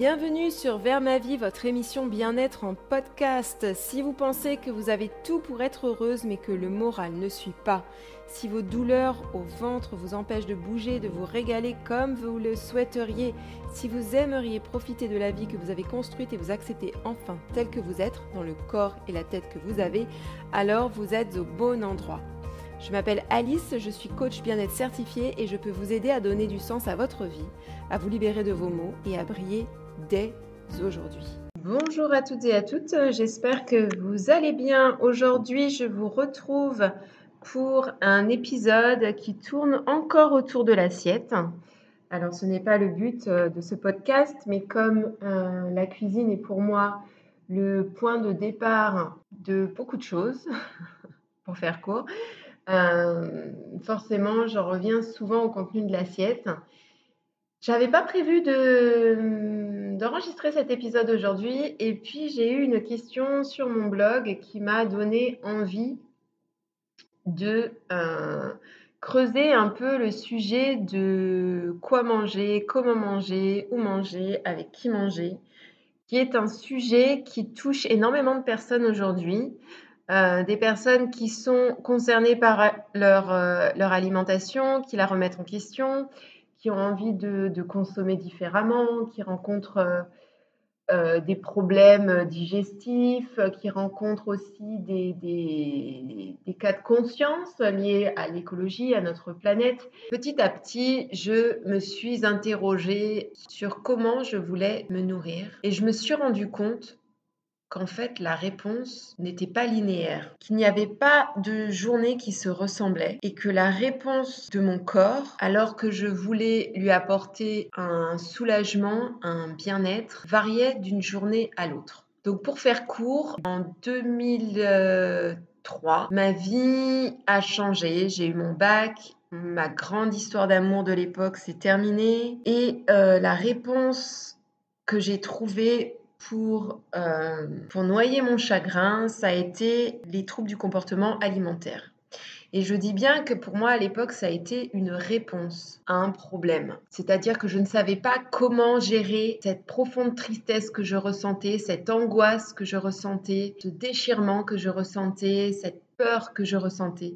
Bienvenue sur Vers ma vie, votre émission bien-être en podcast. Si vous pensez que vous avez tout pour être heureuse mais que le moral ne suit pas, si vos douleurs au ventre vous empêchent de bouger, de vous régaler comme vous le souhaiteriez, si vous aimeriez profiter de la vie que vous avez construite et vous accepter enfin tel que vous êtes, dans le corps et la tête que vous avez, alors vous êtes au bon endroit. Je m'appelle Alice, je suis coach bien-être certifié et je peux vous aider à donner du sens à votre vie, à vous libérer de vos maux et à briller dès aujourd'hui. Bonjour à toutes et à toutes, j'espère que vous allez bien. Aujourd'hui, je vous retrouve pour un épisode qui tourne encore autour de l'assiette. Alors, ce n'est pas le but euh, de ce podcast, mais comme euh, la cuisine est pour moi le point de départ de beaucoup de choses, pour faire court, euh, forcément, je reviens souvent au contenu de l'assiette. J'avais pas prévu de, d'enregistrer cet épisode aujourd'hui et puis j'ai eu une question sur mon blog qui m'a donné envie de euh, creuser un peu le sujet de quoi manger, comment manger, où manger, avec qui manger, qui est un sujet qui touche énormément de personnes aujourd'hui. Euh, des personnes qui sont concernées par leur, euh, leur alimentation, qui la remettent en question, qui ont envie de, consommer différemment, qui rencontrent euh, euh, des problèmes digestifs, qui rencontrent aussi des, cas de conscience liés à l'écologie, à notre planète. Petit à petit, je me suis interrogée sur comment je voulais me nourrir et je me suis rendu compte qu'en fait la réponse n'était pas linéaire, qu'il n'y avait pas de journée qui se ressemblait et que la réponse de mon corps, alors que je voulais lui apporter un soulagement, un bien-être, variait d'une journée à l'autre. Donc pour faire court, en 2003, ma vie a changé, j'ai eu mon bac, ma grande histoire d'amour de l'époque s'est terminée et euh, la réponse que j'ai trouvée pour, euh, pour noyer mon chagrin, ça a été les troubles du comportement alimentaire. Et je dis bien que pour moi, à l'époque, ça a été une réponse à un problème. C'est-à-dire que je ne savais pas comment gérer cette profonde tristesse que je ressentais, cette angoisse que je ressentais, ce déchirement que je ressentais, cette peur que je ressentais.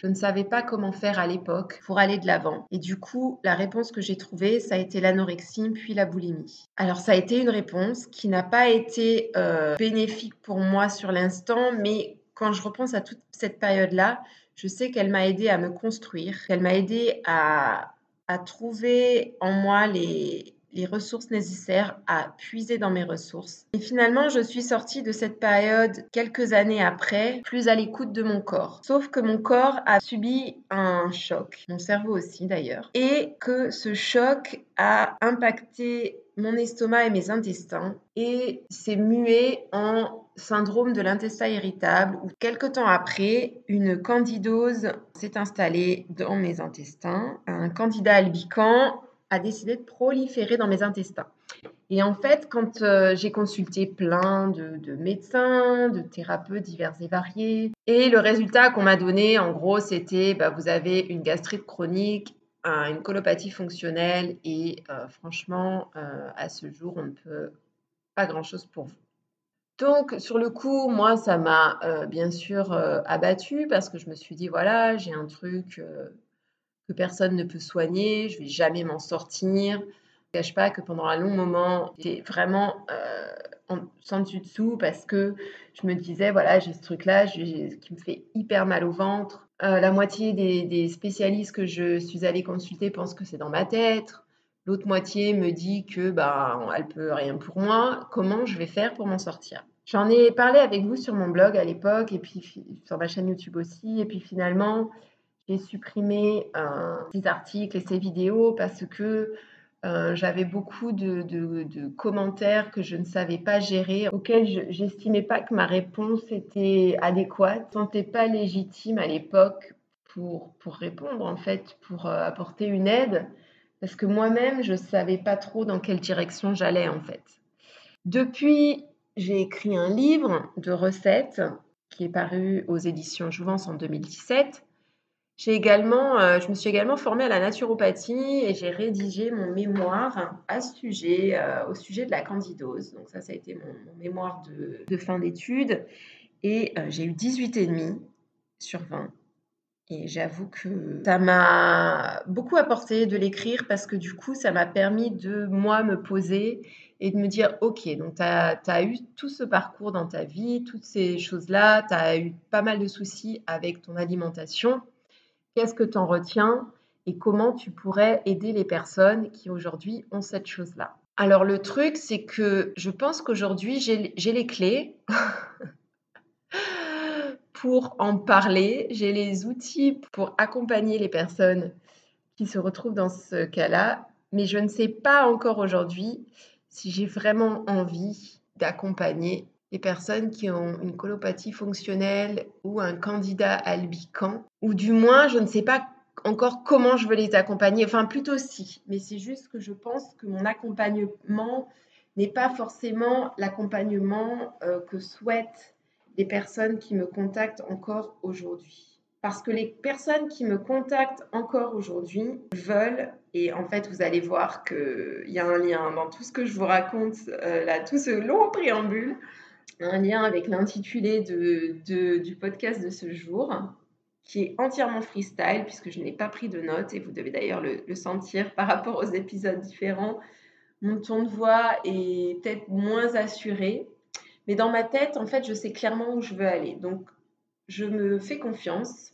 Je ne savais pas comment faire à l'époque pour aller de l'avant. Et du coup, la réponse que j'ai trouvée, ça a été l'anorexie puis la boulimie. Alors ça a été une réponse qui n'a pas été euh, bénéfique pour moi sur l'instant, mais quand je repense à toute cette période-là, je sais qu'elle m'a aidé à me construire, qu'elle m'a aidé à, à trouver en moi les, les ressources nécessaires à puiser dans mes ressources. Et finalement, je suis sortie de cette période quelques années après, plus à l'écoute de mon corps. Sauf que mon corps a subi un choc, mon cerveau aussi d'ailleurs, et que ce choc a impacté mon estomac et mes intestins et s'est mué en syndrome de l'intestin irritable où quelques temps après, une candidose s'est installée dans mes intestins, un candida albicans a décidé de proliférer dans mes intestins. Et en fait, quand euh, j'ai consulté plein de, médecins, de thérapeutes divers et variés, et le résultat qu'on m'a donné, en gros, c'était bah, vous avez une gastrite chronique, une colopathie fonctionnelle, et euh, franchement, euh, à ce jour, on ne peut pas grand-chose pour vous. Donc, sur le coup, moi, ça m'a bien sûr abattu parce que je me suis dit, voilà, j'ai un truc que personne ne peut soigner, je vais jamais m'en sortir. Je ne cache pas que pendant un long moment, j'étais vraiment euh, en, sans dessus dessous parce que je me disais, voilà, j'ai ce truc-là qui me fait hyper mal au ventre. Euh, la moitié des, spécialistes que je suis allée consulter pensent que c'est dans ma tête. L'autre moitié me dit que bah, elle peut rien pour moi. Comment je vais faire pour m'en sortir? J'en ai parlé avec vous sur mon blog à l'époque et puis sur ma chaîne YouTube aussi. Et puis finalement, j'ai supprimé euh, ces articles et ces vidéos parce que euh, j'avais beaucoup de, commentaires que je ne savais pas gérer, auxquels je n'estimais pas que ma réponse était adéquate. Je ne pas légitime à l'époque pour, pour répondre, en fait, pour euh, apporter une aide, parce que moi-même, je ne savais pas trop dans quelle direction j'allais, en fait. Depuis, j'ai écrit un livre de recettes qui est paru aux éditions Jouvence en 2017 J'ai également, euh, je me suis également formée à la naturopathie et j'ai rédigé mon mémoire à ce sujet, euh, au sujet de la candidose. Donc ça, ça a été mon, mémoire de, fin d'études. Et euh, j'ai eu 18,5 sur 20. Et j'avoue que ça m'a beaucoup apporté de l'écrire parce que du coup, ça m'a permis de, moi, me poser et de me dire, OK, donc tu as, as, eu tout ce parcours dans ta vie, toutes ces choses-là, tu as eu pas mal de soucis avec ton alimentation que tu en retiens et comment tu pourrais aider les personnes qui aujourd'hui ont cette chose-là. Alors le truc, c'est que je pense qu'aujourd'hui, j'ai les clés pour en parler, j'ai les outils pour accompagner les personnes qui se retrouvent dans ce cas-là, mais je ne sais pas encore aujourd'hui si j'ai vraiment envie d'accompagner les personnes qui ont une colopathie fonctionnelle ou un candidat albican, ou du moins, je ne sais pas encore comment je veux les accompagner, enfin plutôt si, mais c'est juste que je pense que mon accompagnement n'est pas forcément l'accompagnement euh, que souhaitent les personnes qui me contactent encore aujourd'hui. Parce que les personnes qui me contactent encore aujourd'hui veulent, et en fait vous allez voir qu'il y a un lien dans tout ce que je vous raconte, euh, là, tout ce long préambule, un lien avec l'intitulé du podcast de ce jour, qui est entièrement freestyle, puisque je n'ai pas pris de notes, et vous devez d'ailleurs le, le, sentir par rapport aux épisodes différents. Mon ton de voix est peut-être moins assuré, mais dans ma tête, en fait, je sais clairement où je veux aller. Donc, je me fais confiance,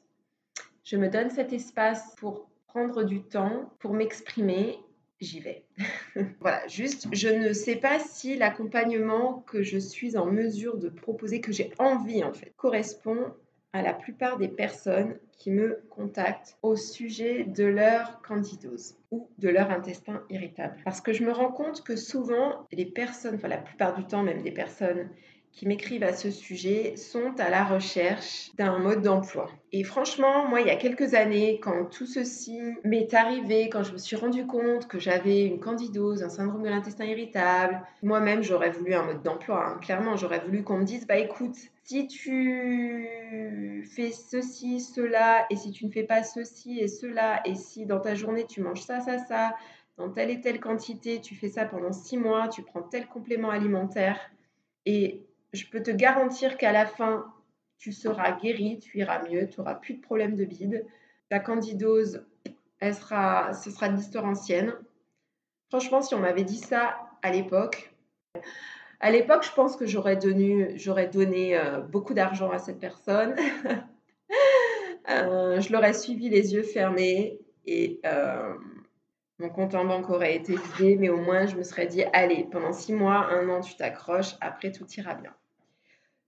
je me donne cet espace pour prendre du temps, pour m'exprimer j'y vais. voilà, juste, je ne sais pas si l'accompagnement que je suis en mesure de proposer, que j'ai envie en fait, correspond à la plupart des personnes qui me contactent au sujet de leur candidose ou de leur intestin irritable. Parce que je me rends compte que souvent, les personnes, enfin la plupart du temps même des personnes qui m'écrivent à ce sujet sont à la recherche d'un mode d'emploi. Et franchement, moi, il y a quelques années, quand tout ceci m'est arrivé, quand je me suis rendu compte que j'avais une candidose, un syndrome de l'intestin irritable, moi-même, j'aurais voulu un mode d'emploi. Hein. Clairement, j'aurais voulu qu'on me dise, bah écoute, si tu fais ceci, cela, et si tu ne fais pas ceci et cela, et si dans ta journée tu manges ça, ça, ça, dans telle et telle quantité, tu fais ça pendant six mois, tu prends tel complément alimentaire, et je peux te garantir qu'à la fin, tu seras guéri, tu iras mieux, tu n'auras plus de problème de bide. Ta candidose, elle sera, ce sera de l'histoire ancienne. Franchement, si on m'avait dit ça à l'époque, à l'époque, je pense que j'aurais donné, donné euh, beaucoup d'argent à cette personne. Euh, je l'aurais suivi les yeux fermés et euh, mon compte en banque aurait été vidé, mais au moins je me serais dit, allez, pendant six mois, un an, tu t'accroches, après tout ira bien.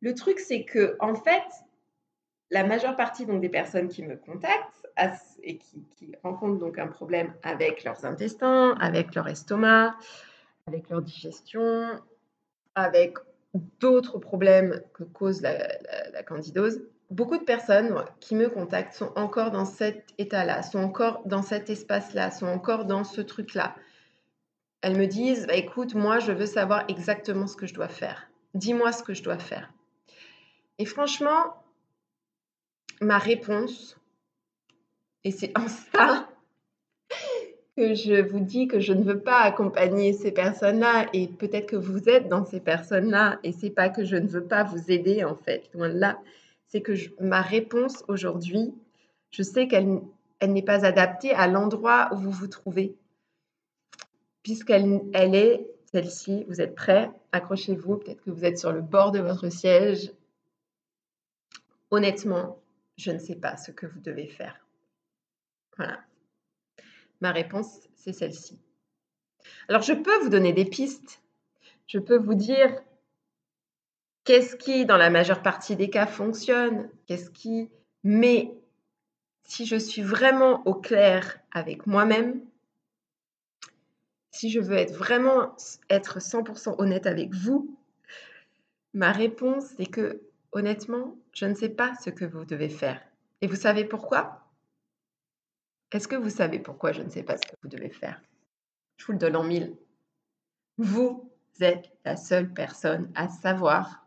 Le truc, c'est que, en fait, la majeure partie donc, des personnes qui me contactent et qui, rencontrent donc un problème avec leurs intestins, avec leur estomac, avec leur digestion, avec d'autres problèmes que cause la, candidose, beaucoup de personnes qui me contactent sont encore dans cet état-là, sont encore dans cet espace-là, sont encore dans ce truc-là. Elles me disent, bah, écoute, moi, je veux savoir exactement ce que je dois faire. Dis-moi ce que je dois faire. Et franchement, ma réponse, et c'est en ça que je vous dis que je ne veux pas accompagner ces personnes-là, et peut-être que vous êtes dans ces personnes-là, et c'est pas que je ne veux pas vous aider en fait, loin de là, c'est que ma réponse aujourd'hui, je sais qu'elle elle n'est pas adaptée à l'endroit où vous vous trouvez, puisqu'elle elle est celle-ci. Vous êtes prêts? Accrochez-vous. Peut-être que vous êtes sur le bord de votre siège Honnêtement, je ne sais pas ce que vous devez faire. Voilà. Ma réponse, c'est celle-ci. Alors, je peux vous donner des pistes. Je peux vous dire qu'est-ce qui, dans la majeure partie des cas, fonctionne, qu'est-ce qui... Mais si je suis vraiment au clair avec moi-même, si je veux être vraiment être 100% honnête avec vous, ma réponse, c'est que Honnêtement, je ne sais pas ce que vous devez faire. Et vous savez pourquoi? Est-ce que vous savez pourquoi je ne sais pas ce que vous devez faire? Je vous le donne en mille. Vous êtes la seule personne à savoir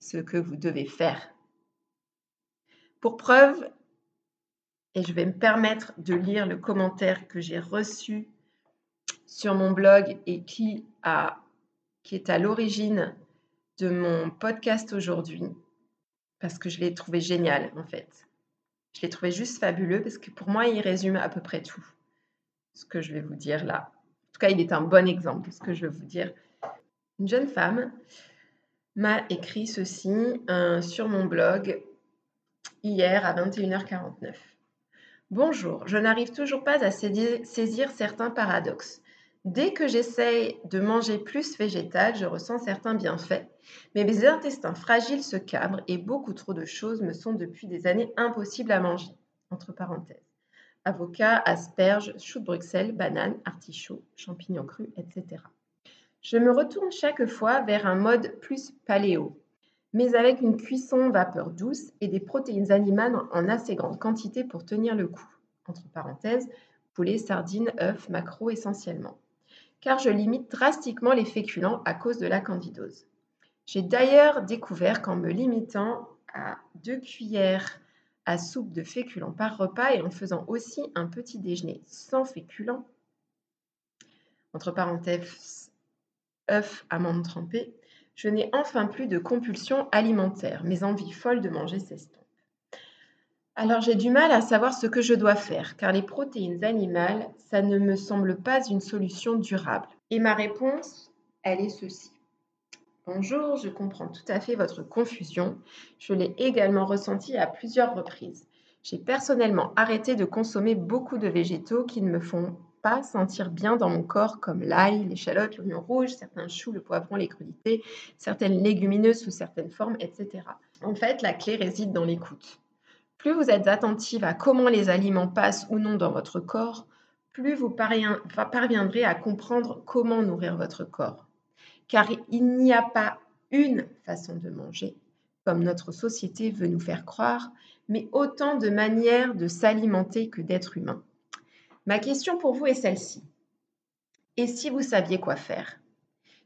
ce que vous devez faire. Pour preuve, et je vais me permettre de lire le commentaire que j'ai reçu sur mon blog et qui, qui est à l'origine de mon podcast aujourd'hui, parce que je l'ai trouvé génial en fait. Je l'ai trouvé juste fabuleux parce que pour moi, il résume à peu près tout ce que je vais vous dire là. En tout cas, il est un bon exemple de ce que je vais vous dire. Une jeune femme m'a écrit ceci sur mon blog hier à 21h49. Bonjour, je n'arrive toujours pas à saisir certains paradoxes. Dès que j'essaye de manger plus végétal, je ressens certains bienfaits, mais mes intestins fragiles se cabrent et beaucoup trop de choses me sont depuis des années impossibles à manger. Entre parenthèses. Avocat, asperges, choux de Bruxelles, bananes, artichauts, champignons crus, etc. Je me retourne chaque fois vers un mode plus paléo, mais avec une cuisson vapeur douce et des protéines animales en assez grande quantité pour tenir le coup. Entre parenthèses, poulet, sardines, œufs, maquereaux essentiellement car je limite drastiquement les féculents à cause de la candidose. J'ai d'ailleurs découvert qu'en me limitant à deux cuillères à soupe de féculents par repas et en faisant aussi un petit déjeuner sans féculents, entre parenthèses œufs, amandes trempées, je n'ai enfin plus de compulsion alimentaire. Mes envies folles de manger s'estompent. Alors j'ai du mal à savoir ce que je dois faire, car les protéines animales, ça ne me semble pas une solution durable. Et ma réponse, elle est ceci. Bonjour, je comprends tout à fait votre confusion. Je l'ai également ressenti à plusieurs reprises. J'ai personnellement arrêté de consommer beaucoup de végétaux qui ne me font pas sentir bien dans mon corps, comme l'ail, l'échalote, l'oignon rouge, certains choux, le poivron, les crudités, certaines légumineuses sous certaines formes, etc. En fait, la clé réside dans l'écoute. Plus vous êtes attentive à comment les aliments passent ou non dans votre corps, plus vous parviendrez à comprendre comment nourrir votre corps. Car il n'y a pas une façon de manger, comme notre société veut nous faire croire, mais autant de manières de s'alimenter que d'être humain. Ma question pour vous est celle-ci. Et si vous saviez quoi faire?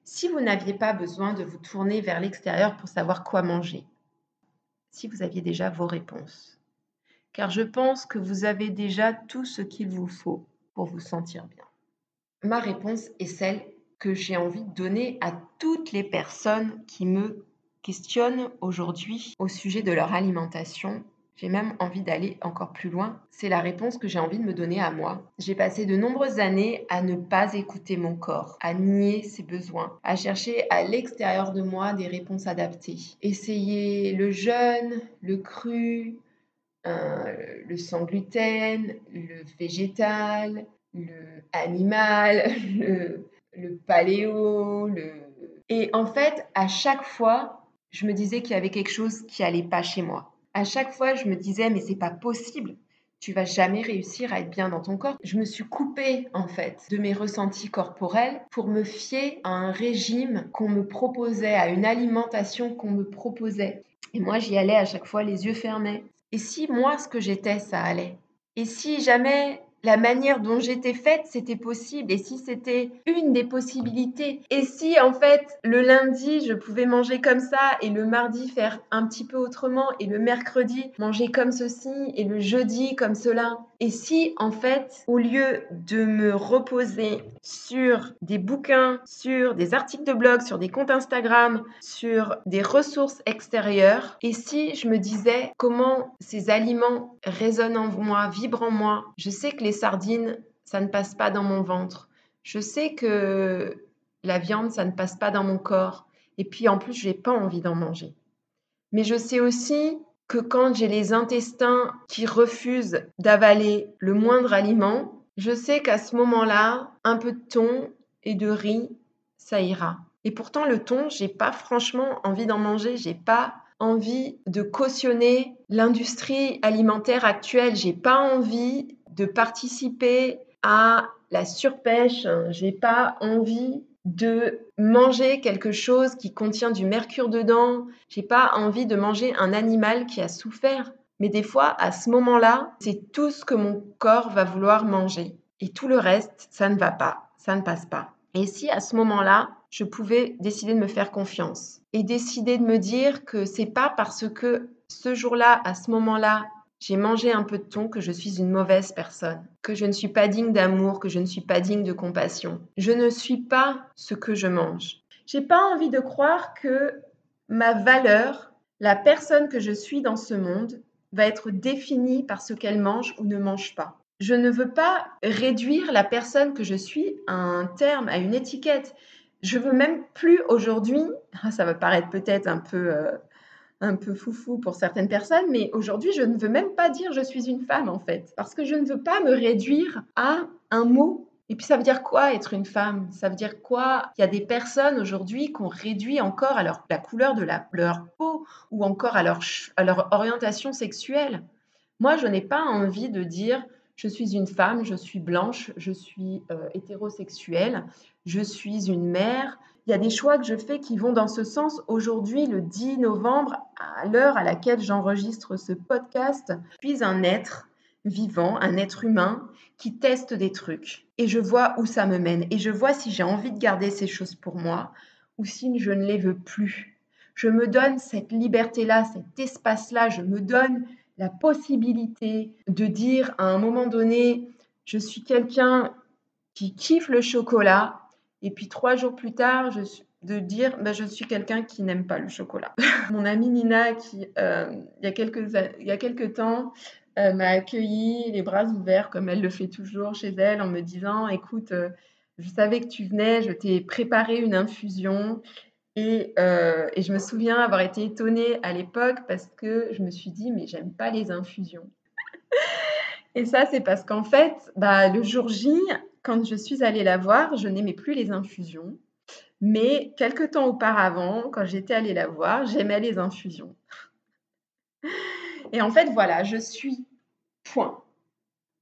Si vous n'aviez pas besoin de vous tourner vers l'extérieur pour savoir quoi manger? Si vous aviez déjà vos réponses car je pense que vous avez déjà tout ce qu'il vous faut pour vous sentir bien. Ma réponse est celle que j'ai envie de donner à toutes les personnes qui me questionnent aujourd'hui au sujet de leur alimentation. J'ai même envie d'aller encore plus loin. C'est la réponse que j'ai envie de me donner à moi. J'ai passé de nombreuses années à ne pas écouter mon corps, à nier ses besoins, à chercher à l'extérieur de moi des réponses adaptées. Essayer le jeûne, le cru, le sans gluten, le végétal, le animal, le, paléo. Le... Et en fait, à chaque fois, je me disais qu'il y avait quelque chose qui allait pas chez moi. À chaque fois, je me disais, mais c'est pas possible. Tu vas jamais réussir à être bien dans ton corps. Je me suis coupée en fait de mes ressentis corporels pour me fier à un régime qu'on me proposait, à une alimentation qu'on me proposait. Et moi, j'y allais à chaque fois les yeux fermés. Et si moi, ce que j'étais, ça allait? Et si jamais la manière dont j'étais faite, c'était possible? Et si c'était une des possibilités? Et si en fait le lundi je pouvais manger comme ça et le mardi faire un petit peu autrement et le mercredi manger comme ceci et le jeudi comme cela? Et si en fait au lieu de me reposer sur des bouquins, sur des articles de blog, sur des comptes Instagram, sur des ressources extérieures, et si je me disais comment ces aliments résonnent en moi, vibrent en moi, je sais que les sardines, ça ne passe pas dans mon ventre. Je sais que la viande, ça ne passe pas dans mon corps. Et puis en plus, je n'ai pas envie d'en manger. Mais je sais aussi que quand j'ai les intestins qui refusent d'avaler le moindre aliment, je sais qu'à ce moment-là, un peu de thon et de riz, ça ira. Et pourtant, le thon, j'ai pas franchement envie d'en manger. J'ai pas envie de cautionner l'industrie alimentaire actuelle. J'ai pas envie de participer à la surpêche. J'ai pas envie de manger quelque chose qui contient du mercure dedans. J'ai pas envie de manger un animal qui a souffert. Mais des fois, à ce moment-là, c'est tout ce que mon corps va vouloir manger. Et tout le reste, ça ne va pas, ça ne passe pas. Et si à ce moment-là, je pouvais décider de me faire confiance et décider de me dire que c'est pas parce que ce jour-là, à ce moment-là, j'ai mangé un peu de thon, que je suis une mauvaise personne, que je ne suis pas digne d'amour, que je ne suis pas digne de compassion. Je ne suis pas ce que je mange. J'ai pas envie de croire que ma valeur, la personne que je suis dans ce monde, va être définie par ce qu'elle mange ou ne mange pas. Je ne veux pas réduire la personne que je suis à un terme, à une étiquette. Je veux même plus aujourd'hui, ça va paraître peut-être un peu euh, un peu foufou pour certaines personnes, mais aujourd'hui, je ne veux même pas dire je suis une femme en fait, parce que je ne veux pas me réduire à un mot. Et puis ça veut dire quoi être une femme? Ça veut dire quoi? Il y a des personnes aujourd'hui qu'on réduit encore à leur, la couleur de leur peau ou encore à leur, à leur orientation sexuelle. Moi, je n'ai pas envie de dire je suis une femme, je suis blanche, je suis euh, hétérosexuelle, je suis une mère, il y a des choix que je fais qui vont dans ce sens. Aujourd'hui, le 10 novembre, à l'heure à laquelle j'enregistre ce podcast, je suis un être vivant, un être humain qui teste des trucs. Et je vois où ça me mène. Et je vois si j'ai envie de garder ces choses pour moi ou si je ne les veux plus. Je me donne cette liberté-là, cet espace-là. Je me donne la possibilité de dire à un moment donné, je suis quelqu'un qui kiffe le chocolat et puis trois jours plus tard, je suis de dire bah, je suis quelqu'un qui n'aime pas le chocolat. Mon amie Nina, qui euh, il, y a quelques, il y a temps, euh, m'a accueilli les bras ouverts comme elle le fait toujours chez elle en me disant écoute, euh, je savais que tu venais, je t'ai préparé une infusion. Et, et, je me souviens avoir été étonnée à l'époque parce que je me suis dit mais j'aime pas les infusions. et ça c'est parce qu'en fait, bah, le jour J, quand je suis allée la voir, je n'aimais plus les infusions. Mais quelque temps auparavant, quand j'étais allée la voir, j'aimais les infusions. Et en fait, voilà, je suis point.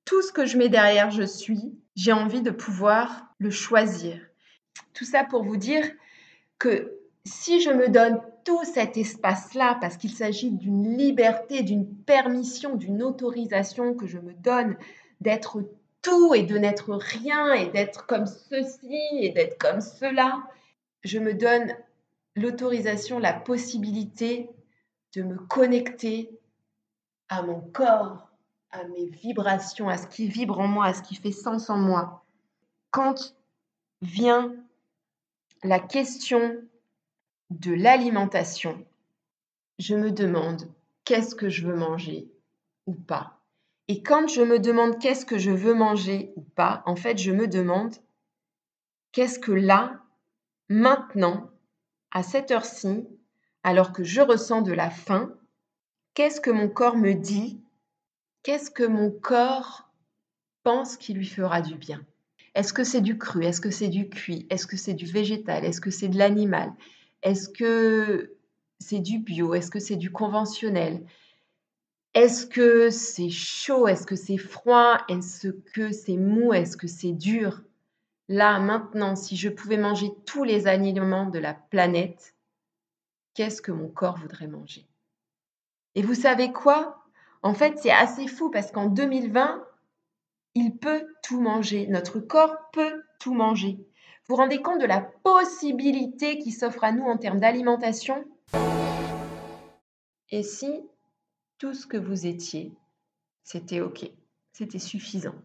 Tout ce que je mets derrière je suis, j'ai envie de pouvoir le choisir. Tout ça pour vous dire que si je me donne tout cet espace-là, parce qu'il s'agit d'une liberté, d'une permission, d'une autorisation que je me donne d'être et de n'être rien et d'être comme ceci et d'être comme cela. Je me donne l'autorisation, la possibilité de me connecter à mon corps, à mes vibrations, à ce qui vibre en moi, à ce qui fait sens en moi. Quand vient la question de l'alimentation, je me demande qu'est-ce que je veux manger ou pas. Et quand je me demande qu'est-ce que je veux manger ou pas, en fait, je me demande qu'est-ce que là, maintenant, à cette heure-ci, alors que je ressens de la faim, qu'est-ce que mon corps me dit Qu'est-ce que mon corps pense qui lui fera du bien Est-ce que c'est du cru Est-ce que c'est du cuit Est-ce que c'est du végétal Est-ce que c'est de l'animal Est-ce que c'est du bio Est-ce que c'est du conventionnel est-ce que c'est chaud Est-ce que c'est froid Est-ce que c'est mou Est-ce que c'est dur Là, maintenant, si je pouvais manger tous les aliments de la planète, qu'est-ce que mon corps voudrait manger? Et vous savez quoi? En fait, c'est assez fou parce qu'en 2020, il peut tout manger. Notre corps peut tout manger. Vous vous rendez compte de la possibilité qui s'offre à nous en termes d'alimentation? Et si tout ce que vous étiez, c'était OK, c'était suffisant?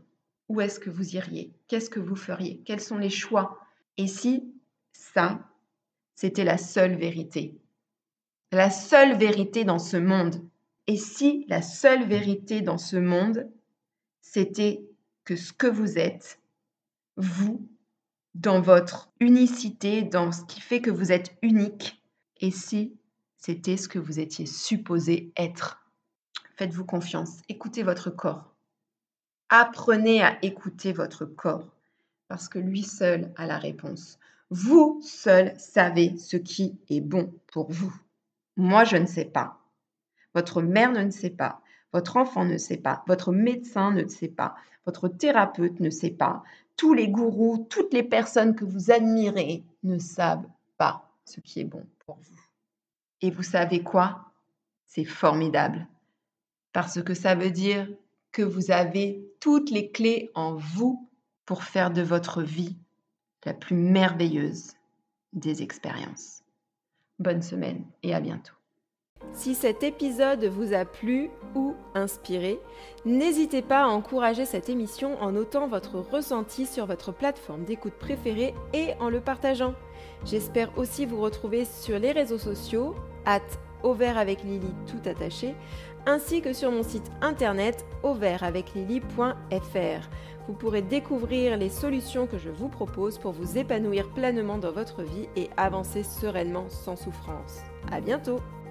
Où est-ce que vous iriez? Qu'est-ce que vous feriez? Quels sont les choix? Et si ça, c'était la seule vérité? La seule vérité dans ce monde. Et si la seule vérité dans ce monde, c'était que ce que vous êtes, vous, dans votre unicité, dans ce qui fait que vous êtes unique, et si c'était ce que vous étiez supposé être? Faites-vous confiance. Écoutez votre corps. Apprenez à écouter votre corps parce que lui seul a la réponse. Vous seul savez ce qui est bon pour vous. Moi, je ne sais pas. Votre mère ne sait pas. Votre enfant ne sait pas. Votre médecin ne sait pas. Votre thérapeute ne sait pas. Tous les gourous, toutes les personnes que vous admirez ne savent pas ce qui est bon pour vous. Et vous savez quoi? C'est formidable parce que ça veut dire que vous avez toutes les clés en vous pour faire de votre vie la plus merveilleuse des expériences. Bonne semaine et à bientôt. Si cet épisode vous a plu ou inspiré, n'hésitez pas à encourager cette émission en notant votre ressenti sur votre plateforme d'écoute préférée et en le partageant. J'espère aussi vous retrouver sur les réseaux sociaux, at avec Lily tout attaché, ainsi que sur mon site internet auvertaveclily.fr. Vous pourrez découvrir les solutions que je vous propose pour vous épanouir pleinement dans votre vie et avancer sereinement sans souffrance. À bientôt!